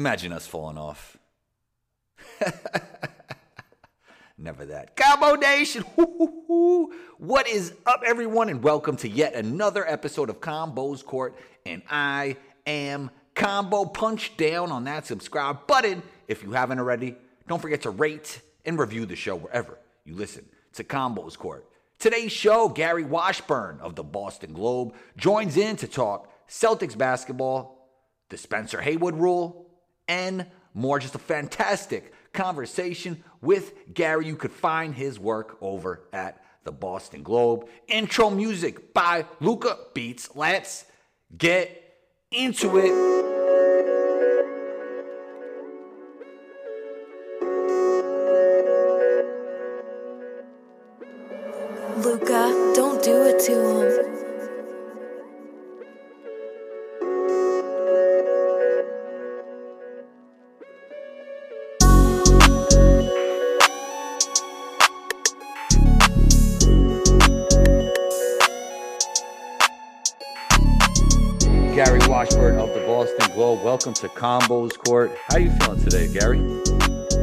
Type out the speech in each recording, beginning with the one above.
Imagine us falling off. Never that. Combo Nation! What is up, everyone? And welcome to yet another episode of Combos Court. And I am Combo. Punch down on that subscribe button if you haven't already. Don't forget to rate and review the show wherever you listen to Combos Court. Today's show, Gary Washburn of the Boston Globe joins in to talk Celtics basketball, the Spencer Haywood rule, and more. Just a fantastic conversation with Gary. You could find his work over at the Boston Globe. Intro music by Luca Beats. Let's get into it. Gary Washburn of the Boston Globe. Welcome to Combos Court. How are you feeling today, Gary?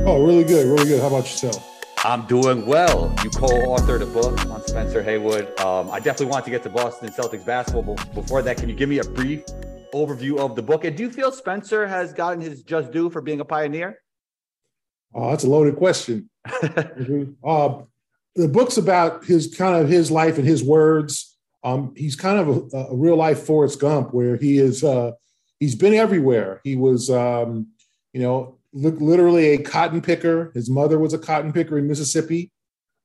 Oh, really good, really good. How about yourself? I'm doing well. You co-authored a book on Spencer Haywood. Um, I definitely want to get to Boston Celtics basketball. But before that, can you give me a brief overview of the book? And do you feel Spencer has gotten his just due for being a pioneer? Oh, that's a loaded question. uh, the book's about his kind of his life and his words. Um, he's kind of a, a, real life Forrest Gump, where he is. Uh, he's been everywhere. He was, um, you know, literally a cotton picker. His mother was a cotton picker in Mississippi.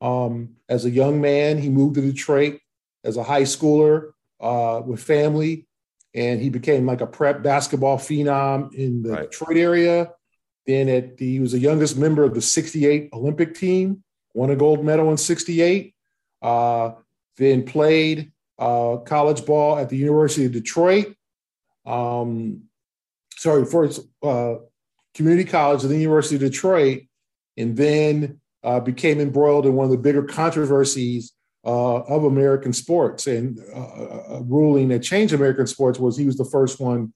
Um, as a young man, he moved to Detroit as a high schooler uh, with family, and he became like a prep basketball phenom in the right. Detroit area. Then at the, he was the youngest member of the 68 Olympic team, won a gold medal in 68. Uh, then played uh, college ball at the University of Detroit. Um, sorry, first uh, community college at the University of Detroit, and then uh, became embroiled in one of the bigger controversies uh, of American sports. And uh, a ruling that changed American sports was he was the first one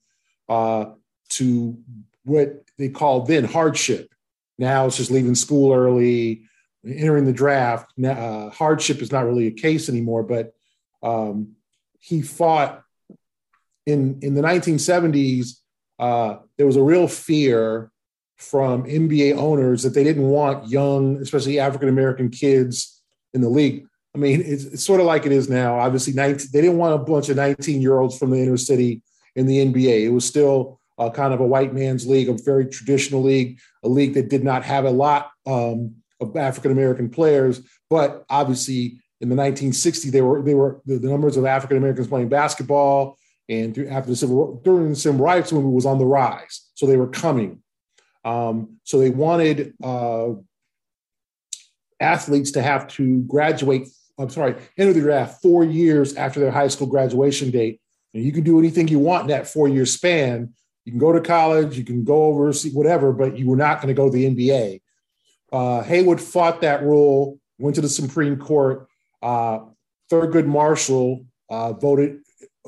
uh, to what they called then hardship. Now it's just leaving school early, entering the draft. Now, uh, hardship is not really a case anymore, but um, he fought in in the 1970s. Uh, there was a real fear from NBA owners that they didn't want young, especially African American kids in the league. I mean, it's, it's, sort of like it is now. Obviously, 19, they didn't want a bunch of 19 year olds from the inner city in the NBA. It was still uh, kind of a white man's league, a very traditional league, a league that did not have a lot um, of African American players. But obviously, in the 1960s, they were they were the, the numbers of African Americans playing basketball and through, after the civil during the civil rights movement was on the rise, so they were coming. Um, so they wanted uh, athletes to have to graduate. I'm sorry, enter the draft four years after their high school graduation date, and you can do anything you want in that four year span. You can go to college, you can go overseas, whatever, but you were not going to go to the NBA. Uh, Haywood fought that rule, went to the Supreme Court, uh, Thurgood Marshall uh, voted,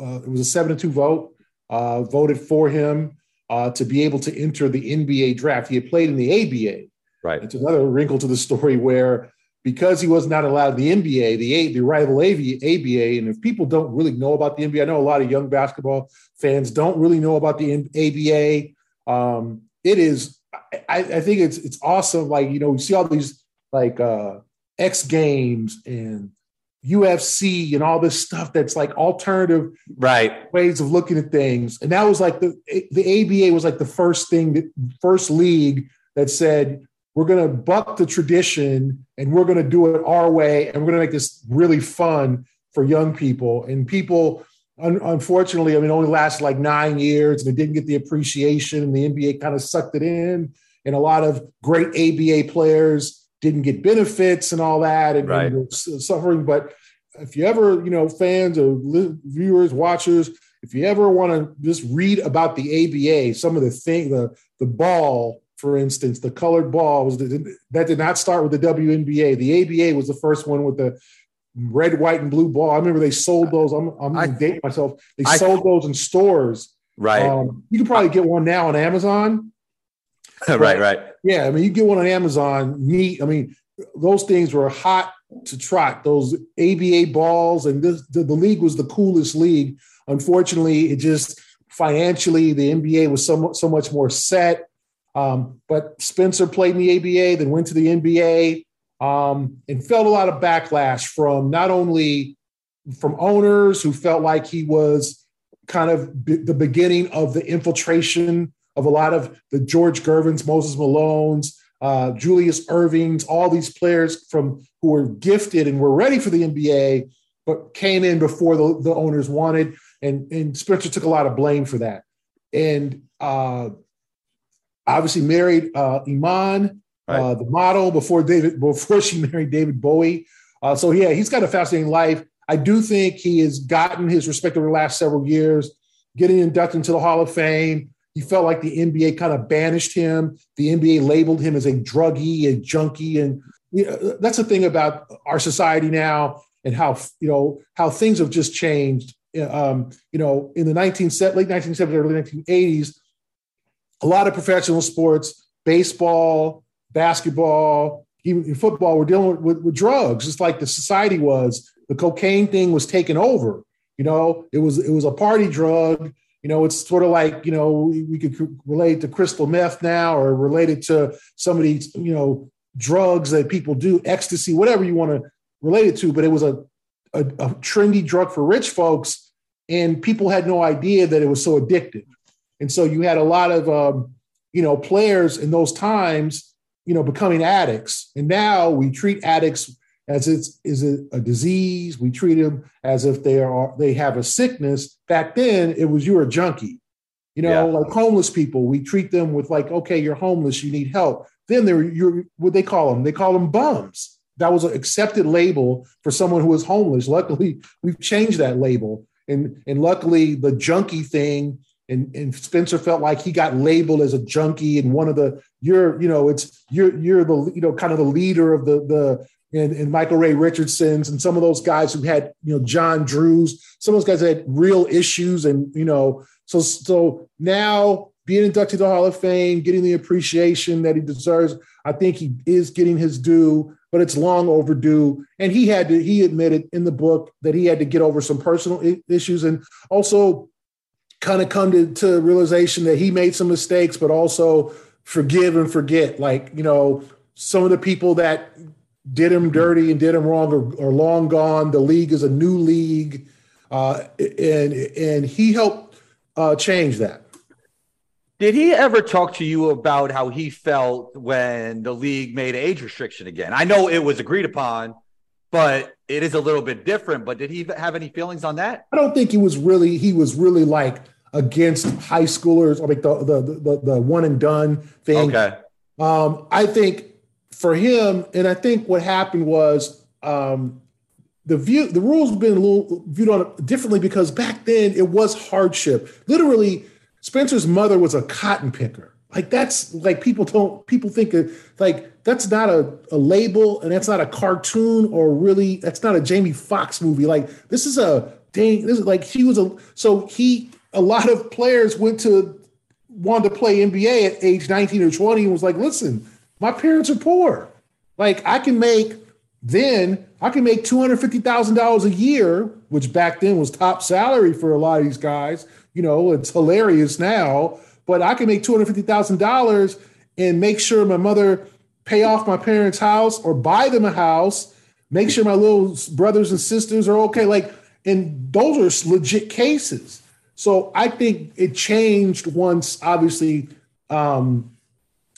uh, it was a seven to two vote, uh, voted for him uh, to be able to enter the NBA draft. He had played in the ABA. Right. It's another wrinkle to the story where because he was not allowed in the NBA, the, A, the rival ABA, and if people don't really know about the NBA, I know a lot of young basketball fans don't really know about the ABA. Um, it is, I, I, think it's it's awesome. Like you know, we see all these like uh, X Games and UFC and all this stuff that's like alternative right. ways of looking at things. And that was like the the ABA was like the first thing that first league that said we're going to buck the tradition and we're going to do it our way and we're going to make this really fun for young people. And people un- unfortunately I mean only lasted like 9 years and it didn't get the appreciation and the NBA kind of sucked it in. And a lot of great ABA players didn't get benefits and all that and, right. and suffering. But if you ever, you know, fans or viewers, watchers, if you ever want to just read about the ABA, some of the thing, the the ball, for instance, the colored ball was the, that did not start with the WNBA. The ABA was the first one with the red, white, and blue ball. I remember they sold those. I'm, I'm I, dating myself. They I, sold those in stores. Right. Um, you can probably get one now on Amazon. right, right. Yeah, I mean, you get one on Amazon, neat. I mean, those things were hot to trot. Those ABA balls, and this, the, the league was the coolest league. Unfortunately, it just financially the NBA was so so much more set. Um, but Spencer played in the ABA, then went to the NBA, um, and felt a lot of backlash from not only from owners who felt like he was kind of b- the beginning of the infiltration of a lot of the George Gervins, Moses Malones, uh, Julius Erving's, all these players from who were gifted and were ready for the NBA, but came in before the, the owners wanted. And, and Spencer took a lot of blame for that. And uh, obviously married uh, Iman, right. uh, the model, before David before she married David Bowie. Uh, so yeah, he's got a fascinating life. I do think he has gotten his respect over the last several years, getting inducted into the Hall of Fame. He felt like the NBA kind of banished him. The NBA labeled him as a druggie, a junkie, and you know, that's the thing about our society now and how you know how things have just changed. Um, you know, in the 19 late 1970s, early 1980s, a lot of professional sports, baseball, basketball, even football, were dealing with, with, with drugs, just like the society was. The cocaine thing was taken over. You know, it was it was a party drug. You know, it's sort of like you know we, could relate to crystal meth now, or related to some of these you know drugs that people do, ecstasy, whatever you want to relate it to. But it was a, a, a trendy drug for rich folks, and people had no idea that it was so addictive. And so you had a lot of, um, you know, players in those times, you know, becoming addicts. And now we treat addicts as it's is it a disease. We treat them as if they are they have a sickness. Back then, it was you're a junkie. You know, yeah. like homeless people, we treat them with like, okay, you're homeless, you need help. Then they're you're what they call them. They call them bums. That was an accepted label for someone who was homeless. Luckily, we've changed that label. And, and luckily, the junkie thing and, and Spencer felt like he got labeled as a junkie and one of the you're you know it's you're you're the you know kind of the leader of the the and, and Michael Ray Richardson's and some of those guys who had you know John Drews some of those guys had real issues and you know so so now being inducted to the Hall of Fame getting the appreciation that he deserves I think he is getting his due but it's long overdue and he had to he admitted in the book that he had to get over some personal issues and also kind of come to, to realization that he made some mistakes, but also forgive and forget. Like, you know, some of the people that did him dirty and did him wrong are, are long gone. The league is a new league. Uh, and, and he helped uh, change that. Did he ever talk to you about how he felt when the league made age restriction again? I know it was agreed upon, but it is a little bit different. But did he have any feelings on that? I don't think he was really he was really like against high schoolers, like the the the, the one and done thing. Okay. Um, I think for him, and I think what happened was um, the view the rules have been a little viewed on differently because back then it was hardship. Literally, Spencer's mother was a cotton picker. Like that's like people don't people think of, like that's not a, a label and that's not a cartoon or really that's not a Jamie Foxx movie. Like this is a dang this is like he was a so he a lot of players went to wanted to play NBA at age 19 or 20 and was like, listen, my parents are poor. Like I can make then I can make $250,000 a year, which back then was top salary for a lot of these guys. You know, it's hilarious now but I can make two hundred fifty thousand dollars and make sure my mother pay off my parents' house or buy them a house, make sure my little brothers and sisters are okay. Like, and those are legit cases. So I think it changed once, obviously, um,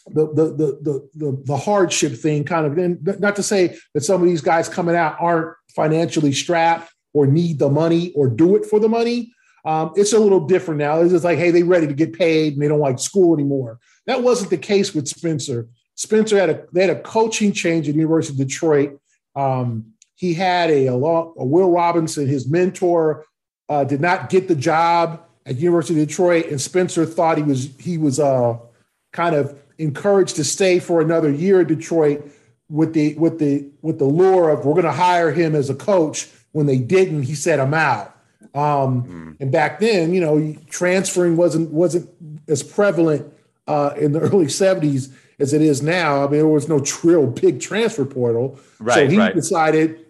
the, the, the the the hardship thing kind of. And not to say that some of these guys coming out aren't financially strapped or need the money or do it for the money, um, it's a little different now. It's just like, hey, they ready to get paid and they don't like school anymore. That wasn't the case with Spencer. Spencer had a they had a coaching change at the University of Detroit. Um, he had a, a, a, Will Robinson, his mentor, uh, did not get the job at University of Detroit, and Spencer thought he was he was uh, kind of encouraged to stay for another year at Detroit with the with the with the lure of we're going to hire him as a coach. When they didn't, he said, "I'm out." Um, mm. And back then, you know, transferring wasn't wasn't as prevalent uh, in the early 70s as it is now. I mean, there was no real big transfer portal. Right, so he right. decided,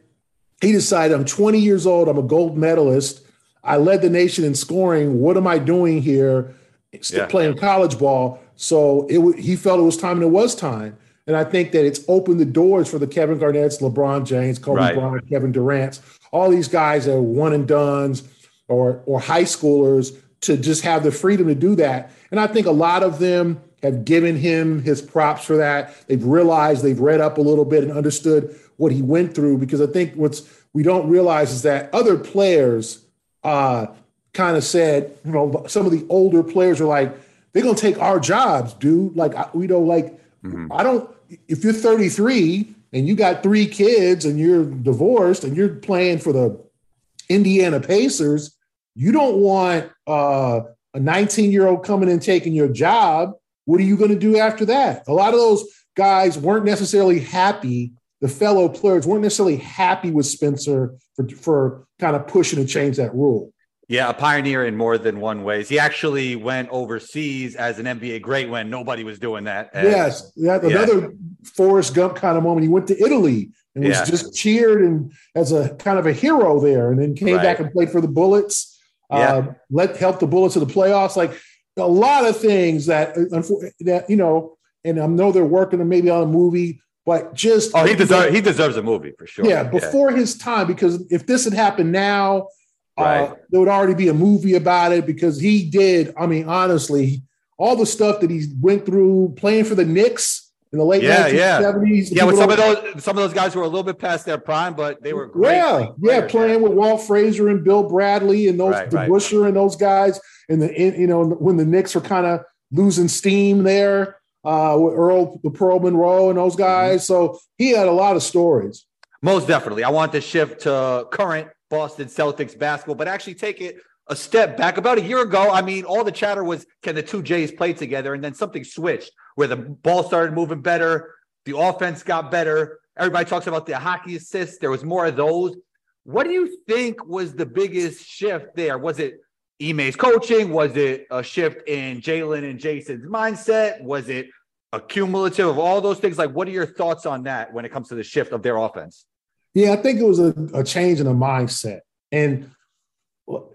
he decided, I'm 20 years old, I'm a gold medalist. I led the nation in scoring. What am I doing here? Still Yeah. playing college ball. So it he felt it was time and it was time. And I think that it's opened the doors for the Kevin Garnett's, LeBron James, Kobe Right. Bryant, Kevin Durant's, all these guys that are one and dones or or high schoolers to just have the freedom to do that. And I think a lot of them have given him his props for that. They've realized they've read up a little bit and understood what he went through because I think what's we don't realize is that other players uh kind of said, you know, some of the older players are like, they're gonna take our jobs, dude. Like I- we don't like I don't if you're 33 and you got three kids and you're divorced and you're playing for the Indiana Pacers, you don't want uh, a 19 year old coming and taking your job. What are you going to do after that? A lot of those guys weren't necessarily happy. The fellow players weren't necessarily happy with Spencer for, for kind of pushing to change that rule. Yeah, a pioneer in more than one ways. He actually went overseas as an NBA great when nobody was doing that. And- yes, that, yeah. another Forrest Gump kind of moment. He went to Italy and was Yeah. just cheered and as a kind of a hero there, and then came Right. back and played for the Bullets. Yeah. Uh, let help the Bullets to the playoffs. Like a lot of things that uh, that you know, and I know they're working on maybe on a movie, but just Oh, he deserves he deserves a movie for sure. yeah, before his time, because if this had happened now, uh, there would already be a movie about it because he did. I mean, honestly, all the stuff that he went through playing for the Knicks in the late Yeah, yeah. 1970s. Yeah, with some of those some of those guys were a little bit past their prime, but they were great. yeah, yeah, playing with Walt Frazier and Bill Bradley and those Right, the right. Busher and those guys, and the in, you know when the Knicks were kind of losing steam there uh, with Earl the Pearl Monroe and those guys. So he had a lot of stories. Most definitely. I want to shift to current Boston Celtics basketball, but actually take it a step back. About a year ago, I mean, all the chatter was can the two Jays play together? And then something switched where the ball started moving better, the offense got better. Everybody talks about the hockey assists. There was more of those. What do you think was the biggest shift there? Was it Ime's coaching? Was it a shift in Jaylen and Jayson's mindset? Was it a cumulative of all those things? Like, what are your thoughts on that when it comes to the shift of their offense? Yeah, I think it was a, a change in the mindset. And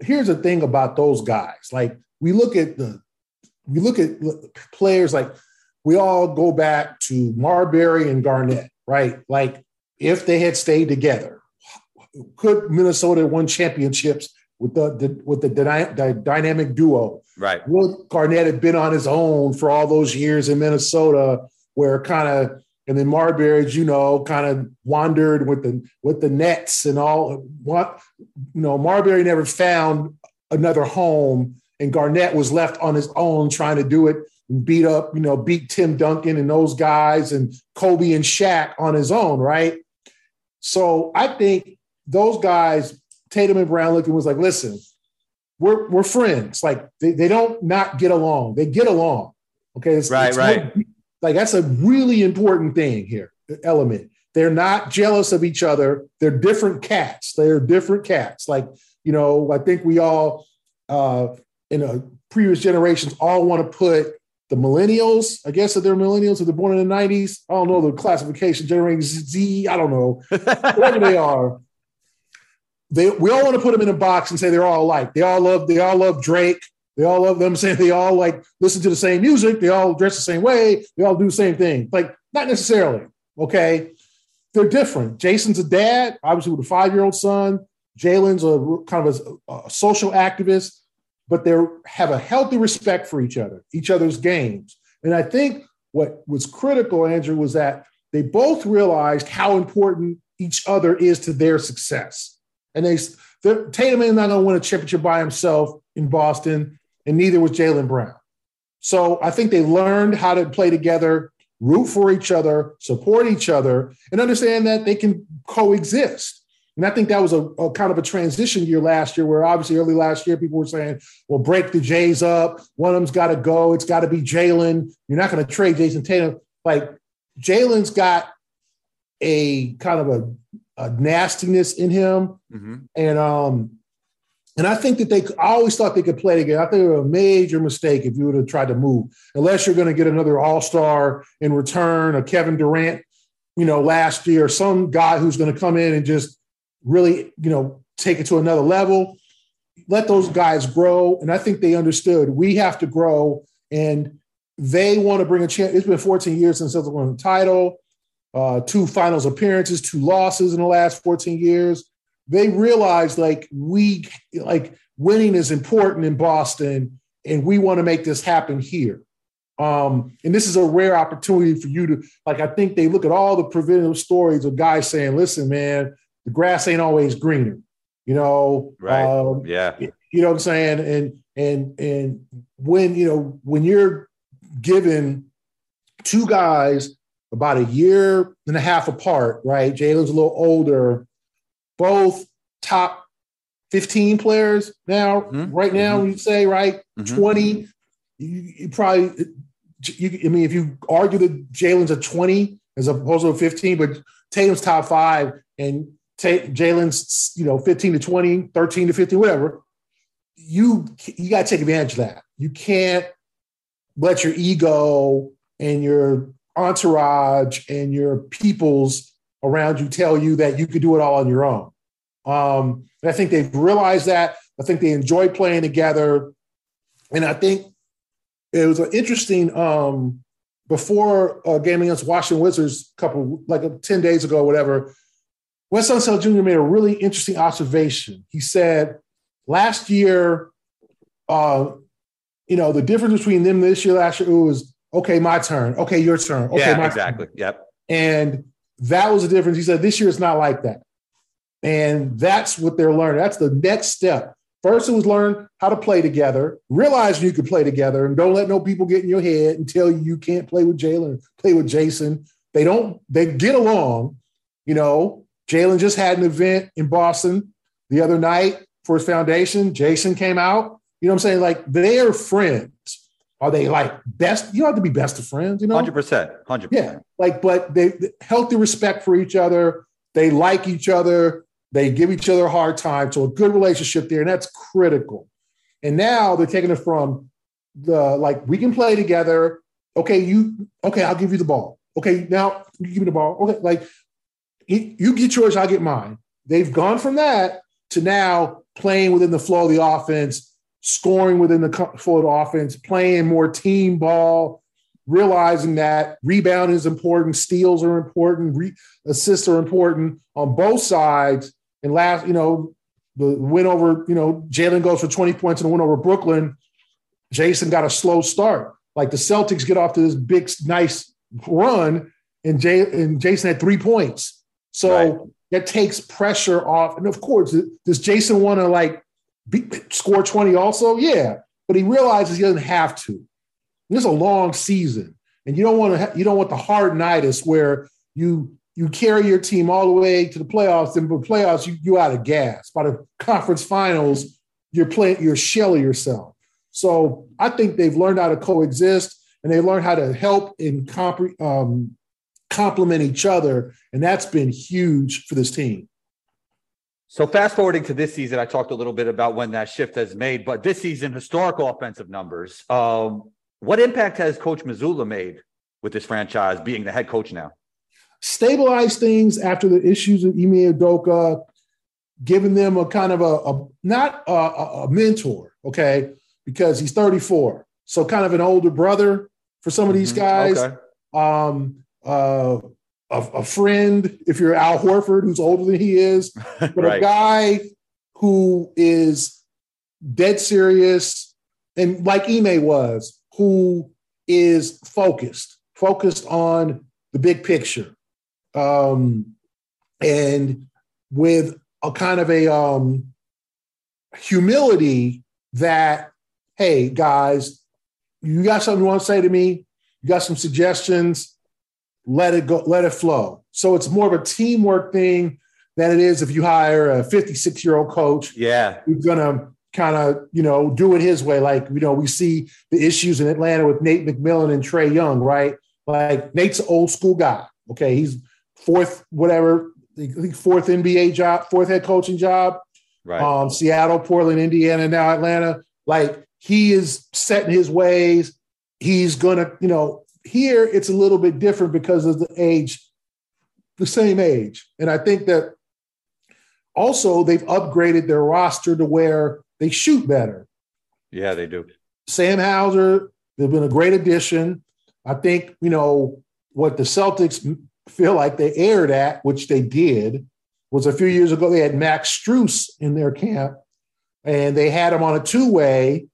here's the thing about those guys. Like we look at the we look at players like we all go back to Marbury and Garnett, right? Like if they had stayed together, could Minnesota have won championships with the, the with the, dyna- the dynamic duo? Right. Would Garnett have been on his own for all those years in Minnesota, where kind of and then Marbury, you know, kind of wandered with the with the Nets and all. What you know, Marbury never found another home, and Garnett was left on his own trying to do it and beat up, you know, beat Tim Duncan and those guys and Kobe and Shaq on his own, right? So I think those guys, Tatum and Brown, looked and was like, listen, we're we're friends. Like they, they don't not get along. They get along. Okay. It's- Right, it's right. no- like that's a really important thing here, element. They're not jealous of each other. They're different cats. They're different cats. Like, you know, I think we all uh in a previous generations all want to put the millennials, I guess if they're millennials, if they're born in the 90s, I don't know the classification, generation Z, I don't know, whatever they are. They we all want to put them in a box and say they're all alike. They all love, they all love Drake. They all love them saying they all like listen to the same music. They all dress the same way. They all do the same thing. Like, not necessarily. Okay. They're different. Jayson's a dad, obviously with a five-year-old son. Jaylen's a kind of a, a social activist, but they have a healthy respect for each other, each other's games. And I think what was critical, Andrew, was that they both realized how important each other is to their success. And they, Tatum is not going to win a championship by himself in Boston, and neither was Jaylen Brown. So I think they learned how to play together, root for each other, support each other, and understand that they can coexist. And I think that was a, a kind of a transition year last year, where obviously early last year people were saying, "Well, break the Jays up. One of them's got to go. It's got to be Jaylen. You're not going to trade Jayson Tatum." Like Jaylen's got a kind of a, a nastiness in him, Mhm. and um, And I think that they, I always thought they could play together. I think it was a major mistake if you would have tried to move, unless you're going to get another all star in return, a Kevin Durant, you know, last year, some guy who's going to come in and just really, you know, take it to another level. Let those guys grow. And I think they understood we have to grow. And they want to bring a chance. It's been 14 years since they won the title, uh, two finals appearances, two losses in the last 14 years they realized like we like winning is important in Boston and we want to make this happen here. Um, and this is a rare opportunity for you to like I think they look at all the preventative stories of guys saying, listen, man, the grass ain't always greener. You know, right. Um, yeah. You know what I'm saying? And and and when you know when you're given two guys about a year and a half apart, right? Jaylen's a little older both top 15 players now, mm-hmm. right now, mm-hmm. you say, right? Mm-hmm. 20. You, you, probably, you, I mean, if you argue that Jaylen's a 20 as opposed to a 15, but Tatum's top five and Jaylen's, you know, 15 to 20, 13 to 15, whatever, you, you got to take advantage of that. You can't let your ego and your entourage and your people's around you tell you that you could do it all on your own. Um, and I think they've realized that. I think they enjoy playing together. And I think it was an interesting um, before a game against Washington Wizards a couple like 10 days ago, whatever. Wes Unseld Jr. made a really interesting observation. He said last year, uh, you know, the difference between them this year, last year, it was okay, my turn. Okay, your turn. Okay, yeah, exactly. Turn. Yep. And that was the difference. He said this year it's not like that. And that's what they're learning. That's the next step. First, it was learn how to play together, realize you could play together, and don't let no people get in your head and tell you you can't play with Jaylen, play with Jayson. They don't, they get along. You know, Jaylen just had an event in Boston the other night for his foundation. Jayson came out. You know what I'm saying? Like they're friends. Are they like best? You don't have to be best of friends, you know? 100%. 100%. Yeah. Like, but they healthy respect for each other. They like each other. They give each other a hard time. So a good relationship there. And that's critical. And now they're taking it from the like, we can play together. Okay, you, okay, I'll give you the ball. Okay, now you give me the ball. Okay, like you get yours, I get mine. They've gone from that to now playing within the flow of the offense scoring within the the offense, playing more team ball, realizing that rebound is important, steals are important, re- assists are important on both sides. And last, you know, the win over, you know, Jaylen goes for 20 points and the win over Brooklyn. Jayson got a slow start. Like the Celtics get off to this big, nice run, and Jay and Jayson had three points. So right. that takes pressure off. And of course, does Jayson want to like be, score 20 also? Yeah. But he realizes he doesn't have to. This is a long season. And you don't want to ha- you don't want the hard nights where you you carry your team all the way to the playoffs, and the playoffs you you out of gas. By the conference finals, you're playing you're shelling yourself. So I think they've learned how to coexist and they learned how to help and comp- um, complement each other, and that's been huge for this team. So fast forwarding to this season, I talked a little bit about when that shift has made, but this season, historical offensive numbers. Um, what impact has Coach Mazzulla made with this franchise being the head coach now? Stabilize things after the issues with Ime Udoka, giving them a kind of a, a not a, a, mentor, okay, because he's 34, so kind of an older brother for some of these mm-hmm. guys. Okay. Um, uh, a, a, friend, if you're Al Horford, who's older than he is, but right. a guy who is dead serious and like Ime was, who is focused, focused on the big picture. Um, and with a kind of a um, humility that, hey, guys, you got something you want to say to me? You got some suggestions? Let it go, let it flow. So it's more of a teamwork thing than it is if you hire a 56 year old coach. Yeah. Who's going to kind of, you know, do it his way. Like, you know, we see the issues in Atlanta with Nate McMillan and Trae Young, right? Like Nate's old school guy. Okay. He's fourth, whatever, fourth NBA job, fourth head coaching job. Right. Um, Seattle, Portland, Indiana, now Atlanta. Like he is setting his ways. He's gonna, you know, here it's a little bit different because of the age, the same age. And I think that also they've upgraded their roster to where they shoot better. Yeah, they do. Sam Hauser, they've been a great addition. I think, you know, what the Celtics feel like they erred at, which they did, was a few years ago, they had Max Strus in their camp and they had him on a two way,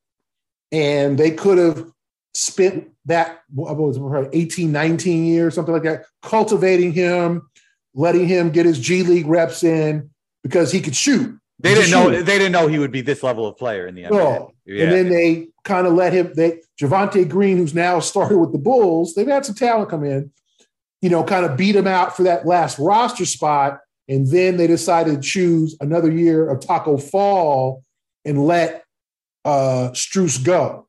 and they could have spent that what was it, 18, 19 years, something like that, cultivating him, letting him get his G League reps in because he could shoot. They didn't know they didn't know he would be this level of player in the NBA. No. Yeah. And then they kind of let him they Javonte Green, who's now started with the Bulls, they've had some talent come in, you know, kind of beat him out for that last roster spot. And then they decided to choose another year of Tacko Fall and let uh Strus go.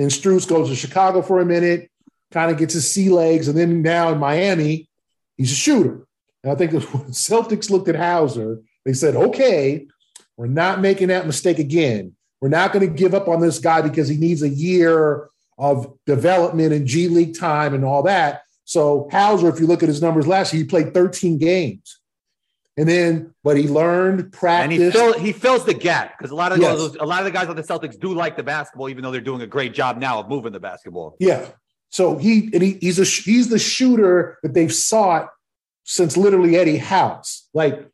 Then Strus goes to Chicago for a minute, kind of gets his sea legs, and then now in Miami, he's a shooter. And I think the Celtics looked at Hauser, they said, okay, we're not making that mistake again. We're not going to give up on this guy because he needs a year of development and G League time and all that. So Hauser, if you look at his numbers last year, he played 13 games. And then, but he learned practice. And he, fill, he fills the gap because a lot of yes. those, a lot of the guys on the Celtics do like the basketball, even though they're doing a great job now of moving the basketball. Yeah. So he, and he he's a he's the shooter that they've sought since literally Eddie House, like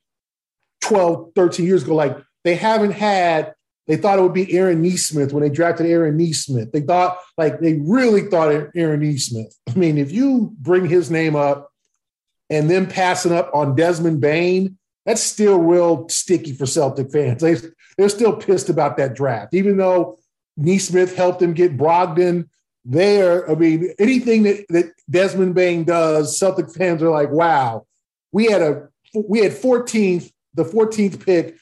12, 13 years ago. Like they haven't had. They thought it would be Aaron Nesmith when they drafted Aaron Nesmith. They thought like they really thought Aaron Nesmith. I mean, if you bring his name up and then passing up on Desmond Bane, that's still real sticky for Celtic fans. They, they're still pissed about that draft, even though Nesmith helped them get Brogdon. There, I mean, anything that, that Desmond Bane does, Celtic fans are like, "Wow, we had a we had 14th, the 14th pick,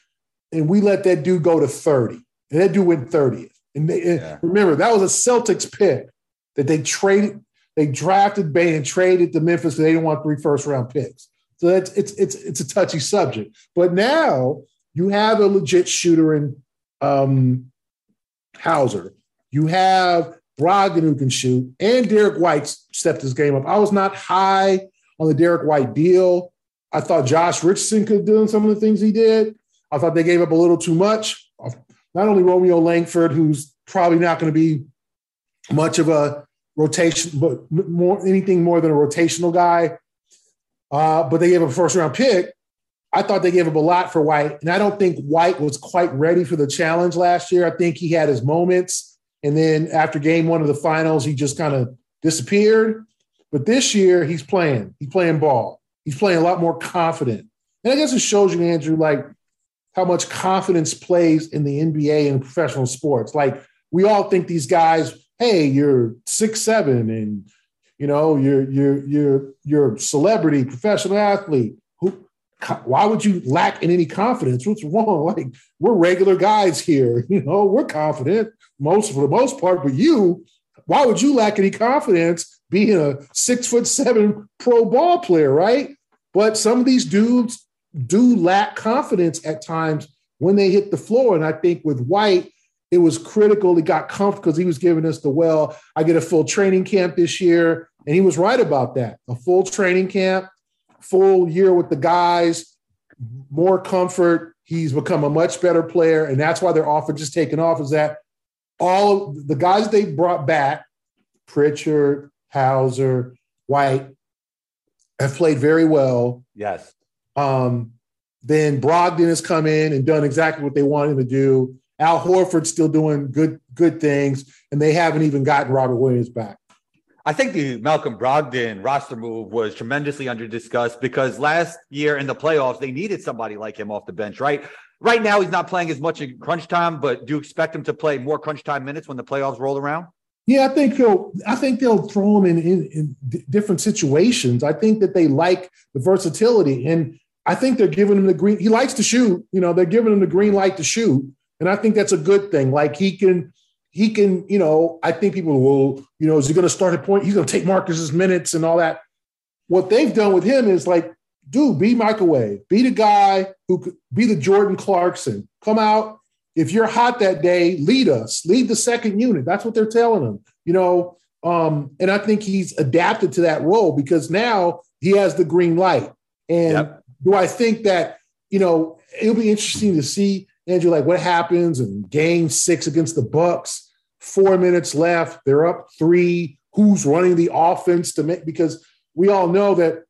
and we let that dude go to 30, and that dude went 30th. And, they, yeah. remember, that was a Celtics pick that they traded they drafted Bane and traded to Memphis they didn't want three first round picks. So it's it's it's it's a touchy subject. But now you have a legit shooter in um, Hauser. You have Brogdon who can shoot, and Derrick White stepped his game up. I was not high on the Derrick White deal. I thought Josh Richardson could do some of the things he did. I thought they gave up a little too much. Not only Romeo Langford, who's probably not going to be much of a rotation, but more anything more than a rotational guy. Uh, but they gave him a first round pick. I thought they gave him a lot for White, and I don't think White was quite ready for the challenge last year. I think he had his moments, and then after game one of the finals, he just kind of disappeared. But this year, he's playing. He's playing ball. He's playing a lot more confident, and I guess it shows you, Andrew, like how much confidence plays in the NBA and professional sports. Like we all think these guys hey, you're six seven, and you know you're you're you're you're a celebrity, professional athlete. Who? Why would you lack in any confidence? What's wrong? Like we're regular guys here. You know, we're confident most for the most part, but you, why would you lack any confidence being a six foot seven pro ball player, right? But some of these dudes do lack confidence at times when they hit the floor. And I think with White, it was critical. He got comfortable because he was giving us the well. I get a full training camp this year. And he was right about that. A full training camp, full year with the guys, more comfort. He's become a much better player. And that's why their offer just taken off is that all the guys they brought back, Pritchard, Hauser, White, have played very well. Yes. Um, then Brogdon has come in and done exactly what they wanted him to do. Al Horford's still doing good good things, and they haven't even gotten Robert Williams back. I think the Malcolm Brogdon roster move was tremendously under discussed because last year in the playoffs they needed somebody like him off the bench, right? Right now he's not playing as much in crunch time, but do you expect him to play more crunch time minutes when the playoffs roll around? Yeah, I think he'll. I think they'll throw him in, in, in d- different situations. I think that they like the versatility, and I think they're giving him the green. He likes to shoot. You know, they're giving him the green light to shoot. And I think that's a good thing. Like he can, he can, you know, I think people will, you know, is he going to start at point? He's going to take Marcus's minutes and all that. What they've done with him is like do be microwave, be the guy who could be the Jordan Clarkson. Come out. If you're hot that day, lead us, lead the second unit. That's what they're telling him, you know. Um, and I think he's adapted to that role because now he has the green light. And yep. do I think that, you know, it'll be interesting to see, Andrew, like what happens in game six against the Bucks, four minutes left, they're up three. Who's running the offense to make because we all know that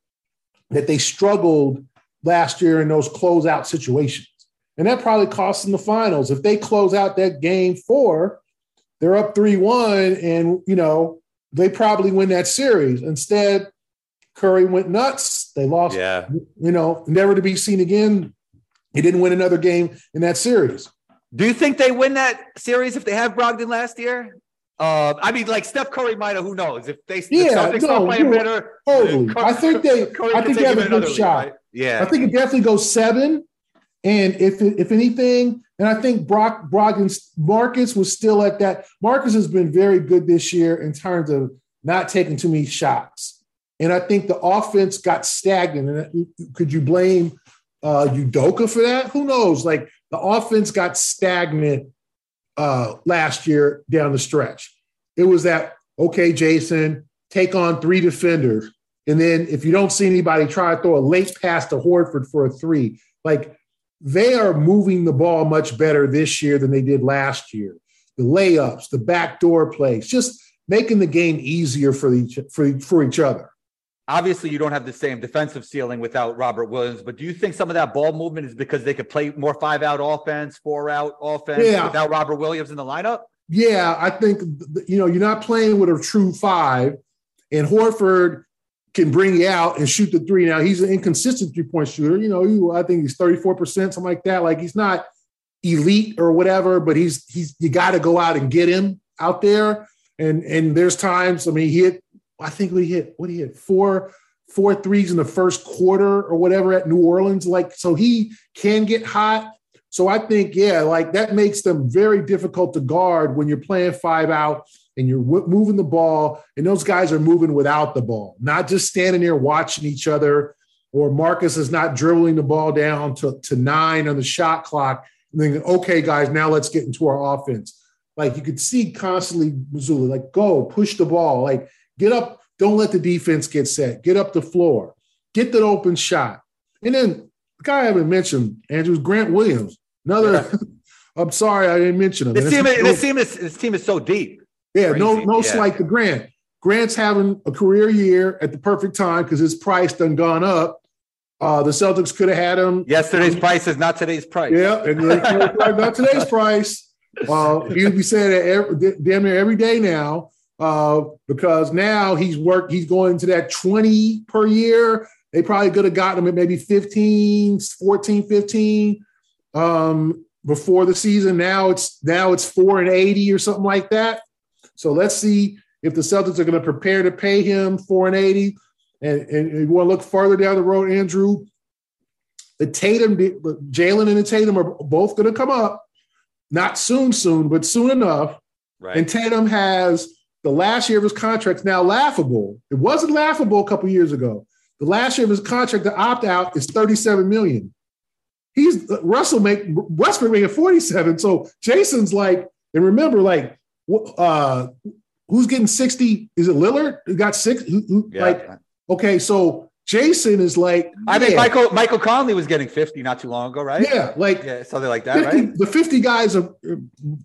that they struggled last year in those closeout situations. And that probably cost them the finals. If they close out that game four, they're up 3 1, and, you know, they probably win that series. Instead, Curry went nuts. They lost, yeah. you know, never to be seen again. He didn't win another game in that series. Do you think they win that series if they have Brogdon last year? Uh, I mean, like Steph Curry might have. Who knows if they yeah, the no, playing better? Totally. Curry, I think they. Curry I think they have a good shot. Right? Yeah, I think it definitely goes seven. And if if anything, and I think Brock Brogdon's Marcus was still at that. Marcus has been very good this year in terms of not taking too many shots. And I think the offense got stagnant. And could you blame uh, Udoka for that? Who knows? Like the offense got stagnant uh, last year down the stretch. It was that, okay, Jayson, take on three defenders. And then if you don't see anybody, try to throw a late pass to Horford for a three. Like they are moving the ball much better this year than they did last year. The layups, the backdoor plays, just making the game easier for each for, for each other. Obviously, you don't have the same defensive ceiling without Robert Williams, but do you think some of that ball movement is because they could play more five out offense, four out offense yeah. without Robert Williams in the lineup? Yeah, I think you know you're not playing with a true five, and Horford can bring you out and shoot the three. Now he's an inconsistent three point shooter. You know, I think he's 34 percent, something like that. Like he's not elite or whatever, but he's he's you got to go out and get him out there. And and there's times. I mean, he hit I think we hit what he hit four four threes in the first quarter or whatever at New Orleans. Like so, he can get hot. So I think yeah, like that makes them very difficult to guard when you're playing five out and you're w- moving the ball, and those guys are moving without the ball, not just standing there watching each other. Or Marcus is not dribbling the ball down to, to nine on the shot clock and then, okay, guys, now let's get into our offense. Like you could see constantly Mazzulla, like go push the ball, like Get up. Don't let the defense get set. Get up the floor. Get that open shot. And then the guy I haven't mentioned, Andrews Grant Williams. Another. Yeah. I'm sorry I didn't mention him. This team, this team is this team is so deep. Yeah, Crazy. no, no yeah. slight to Grant. Grant's having a career year at the perfect time because his price done gone up. Uh, the Celtics could have had him. Yesterday's um, price is not today's price. Yeah, and not today's price. Uh, he'll be saying that every, damn near every day now uh, because now he's worked, he's going to that 20 per year. They probably could have gotten him at maybe 15, 14, 15 um, before the season. Now it's now it's four and 80 or something like that. So let's see if the Celtics are going to prepare to pay him four and 80. And, and, you want to look further down the road, Andrew. The Tatum, Jaylen and the Tatum are both going to come up. Not soon, soon, but soon enough. Right. And Tatum has the last year of his contract is now laughable. It wasn't laughable a couple years ago. The last year of his contract to opt out is 37 million. He's Russell make Westbrook making 47. So Jayson's like, and remember, like, uh, who's getting 60? Is it Lillard? Who got six? Who, who, yeah. Like, okay, so Jayson is like, I think Michael Michael Conley was getting 50 not too long ago, right? Yeah, like yeah, something like that, 50, right? The 50 guys are,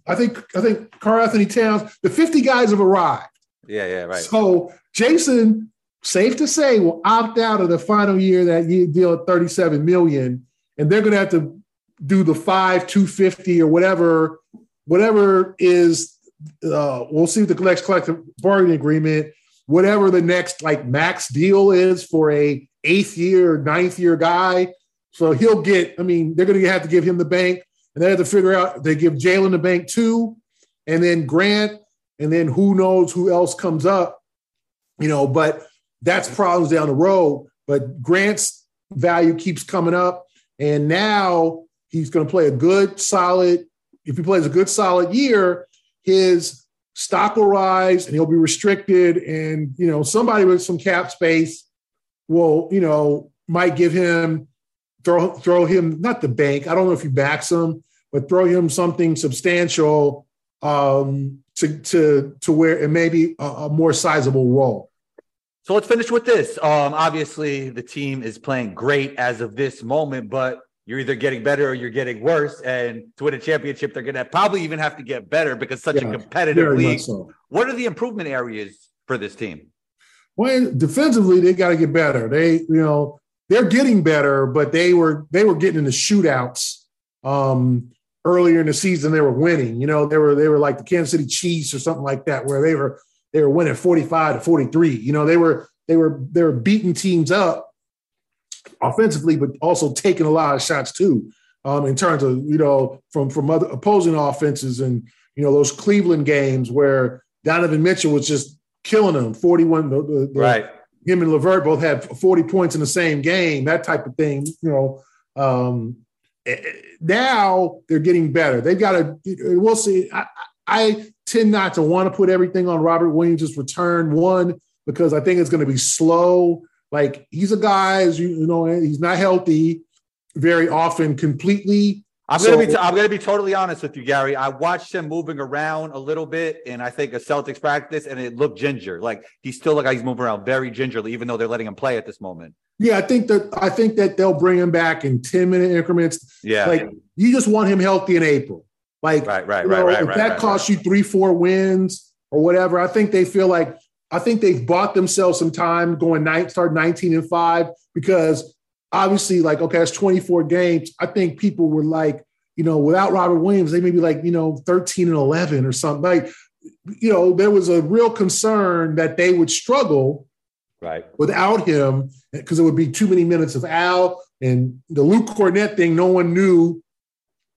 I think I think Karl-Anthony Towns, the 50 guys have arrived. Yeah, yeah, right. So Jayson, safe to say, will opt out of the final year that year deal at 37 million, and they're gonna have to do the five 250 or whatever, whatever is uh, we'll see what the next collective bargaining agreement whatever the next like max deal is for a eighth year, ninth year guy. So he'll get, I mean, they're going to have to give him the bank and they have to figure out they give Jaylen the bank too, and then Grant, and then who knows who else comes up, you know, but that's problems down the road. But Grant's value keeps coming up. And now he's going to play a good, solid, if he plays a good, solid year, his stock will rise and he'll be restricted. And, you know, somebody with some cap space will, you know, might give him throw throw him not the bank. I don't know if he backs him, but throw him something substantial um, to to to where it may be a, a more sizable role. So let's finish with this. Um, obviously, the team is playing great as of this moment, but you're either getting better or you're getting worse. And to win a championship, they're going to probably even have to get better because such yeah, a competitive league. So. What are the improvement areas for this team? Well, defensively, they got to get better. They, you know, they're getting better, but they were they were getting into shootouts um, earlier in the season. They were winning. You know, they were they were like the Kansas City Chiefs or something like that, where they were they were winning 45 to 43. You know, they were they were they were beating teams up offensively, but also taking a lot of shots too. Um, in terms of you know from from other opposing offenses and you know those Cleveland games where Donovan Mitchell was just killing them 41 the, the, right him and LeVert both had 40 points in the same game that type of thing you know um, eh, eh, now they're getting better they've got to we'll see I, I tend not to want to put everything on Robert Williams' return. One, because I think it's going to be slow. Like he's a guy, as you, you know, he's not healthy very often completely. I'm so, gonna be. T- I'm gonna be totally honest with you, Gary. I watched him moving around a little bit, and I think a Celtics practice, and it looked ginger. Like he still looked like he's moving around very gingerly, even though they're letting him play at this moment. Yeah, I think that I think that they'll bring him back in 10 minute increments. Yeah, like you just want him healthy in April. Like, right, right, you know, right, right, if right, that right, costs you three, four wins or whatever, I think they feel like I think they've bought themselves some time going nine, start 19 and five because obviously, like, okay, it's 24 games. I think people were like, you know, without Robert Williams, they may be like, you know, 13 and 11 or something. Like, you know, there was a real concern that they would struggle right without him because it would be too many minutes of Al and the Luke Kornet thing. No one knew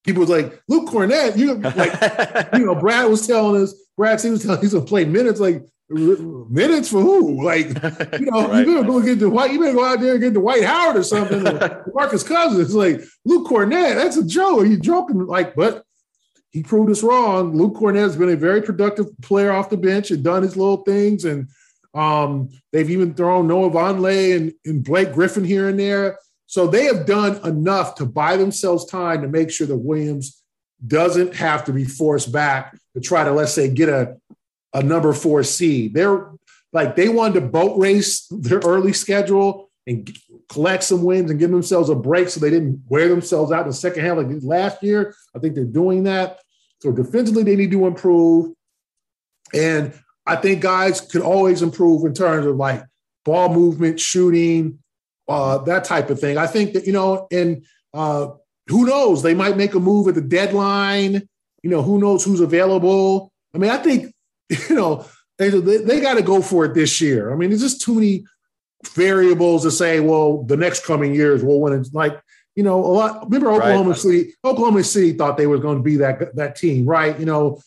people was like Luke Kornet, you like you know Brad was telling us Brad he was telling he's gonna play minutes like minutes for who? Like you know right. you better go get the white you better go out there and get Dwight Howard or something or Marcus Cousins. Like Luke Kornet that's a joke are you joking like but he proved us wrong. Luke Kornet has been a very productive player off the bench and done his little things and um, they've even thrown Noah Vonleh and, and Blake Griffin here and there. So they have done enough to buy themselves time to make sure that Williams doesn't have to be forced back to try to, let's say, get a, a number four seed. They're like they wanted to boat race their early schedule and collect some wins and give themselves a break so they didn't wear themselves out in the second half like last year. I think they're doing that. So defensively, they need to improve. And I think guys could always improve in terms of like ball movement, shooting, uh, that type of thing. I think that, you know, and uh, who knows, they might make a move at the deadline. You know, who knows who's available. I mean, I think, you know, they, they, got to go for it this year. I mean, there's just too many variables to say, well, the next coming years we'll win. It's like, you know, a lot. Remember Oklahoma right. City? Oklahoma City thought they were going to be that that team, right? You know,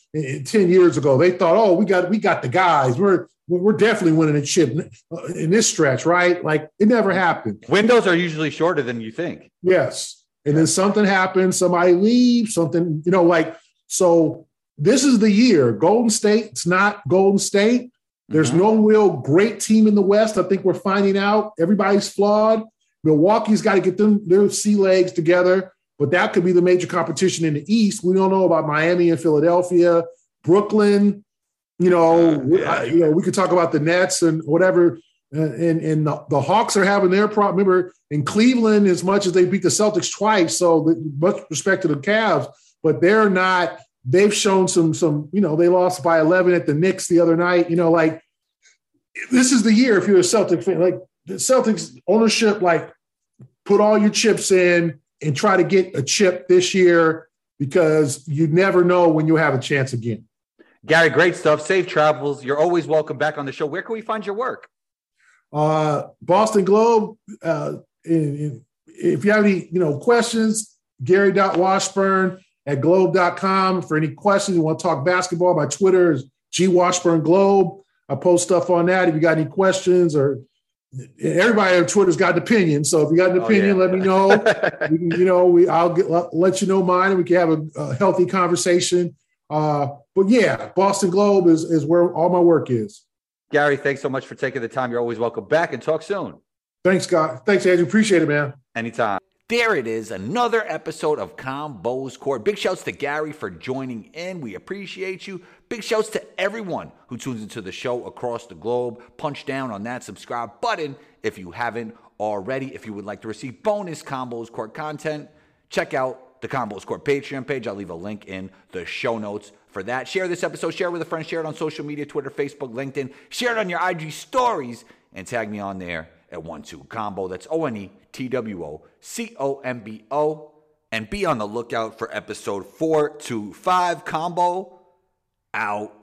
ten years ago, they thought, oh, we got we got the guys. We're we're definitely winning a chip uh, in this stretch, right? Like it never happened. Windows are usually shorter than you think. Yes. And then something happens, somebody leaves, something, you know, like, so this is the year. Golden State, it's not Golden State. There's mm-hmm. no real great team in the West. I think we're finding out everybody's flawed. Milwaukee's got to get them their sea legs together, but that could be the major competition in the East. We don't know about Miami and Philadelphia, Brooklyn. You know, uh, yeah. I, you know, we could talk about the Nets and whatever. And and the, the Hawks are having their problem. Remember, in Cleveland, as much as they beat the Celtics twice, so much respect to the Cavs, but they're not. They've shown some some. You know, they lost by eleven at the Knicks the other night. You know, like this is the year if you're a Celtic fan. Like the Celtics ownership, like put all your chips in and try to get a chip this year because you never know when you'll have a chance again. Gary, great stuff. Safe travels. You're always welcome back on the show. Where can we find your work? Uh, Boston Globe. Uh, in, in, if you have any, you know, questions, Gary.Washburn at globe.com. For any questions, you want to talk basketball, my Twitter is G Washburn Globe. I post stuff on that. If you got any questions or everybody on Twitter's got an opinion. So if you got an opinion, oh, yeah. let me know. we can, you know, we I'll get, let you know mine, and we can have a, a healthy conversation. Uh, but yeah, Boston Globe is is where all my work is. Gary, thanks so much for taking the time. You're always welcome back and talk soon. Thanks, Scott. Thanks, Andrew. Appreciate it, man. Anytime. There it is, another episode of Combos Court. Big shouts to Gary for joining in. We appreciate you. Big shouts to everyone who tunes into the show across the globe. Punch down on that subscribe button if you haven't already. If you would like to receive bonus Combos Court content, check out the Combos Court Patreon page. I'll leave a link in the show notes for that. Share this episode, share it with a friend, share it on social media Twitter, Facebook, LinkedIn, share it on your IG stories, and tag me on there at one two combo. That's O N E T W O C O M B O. And be on the lookout for episode 425 combo out.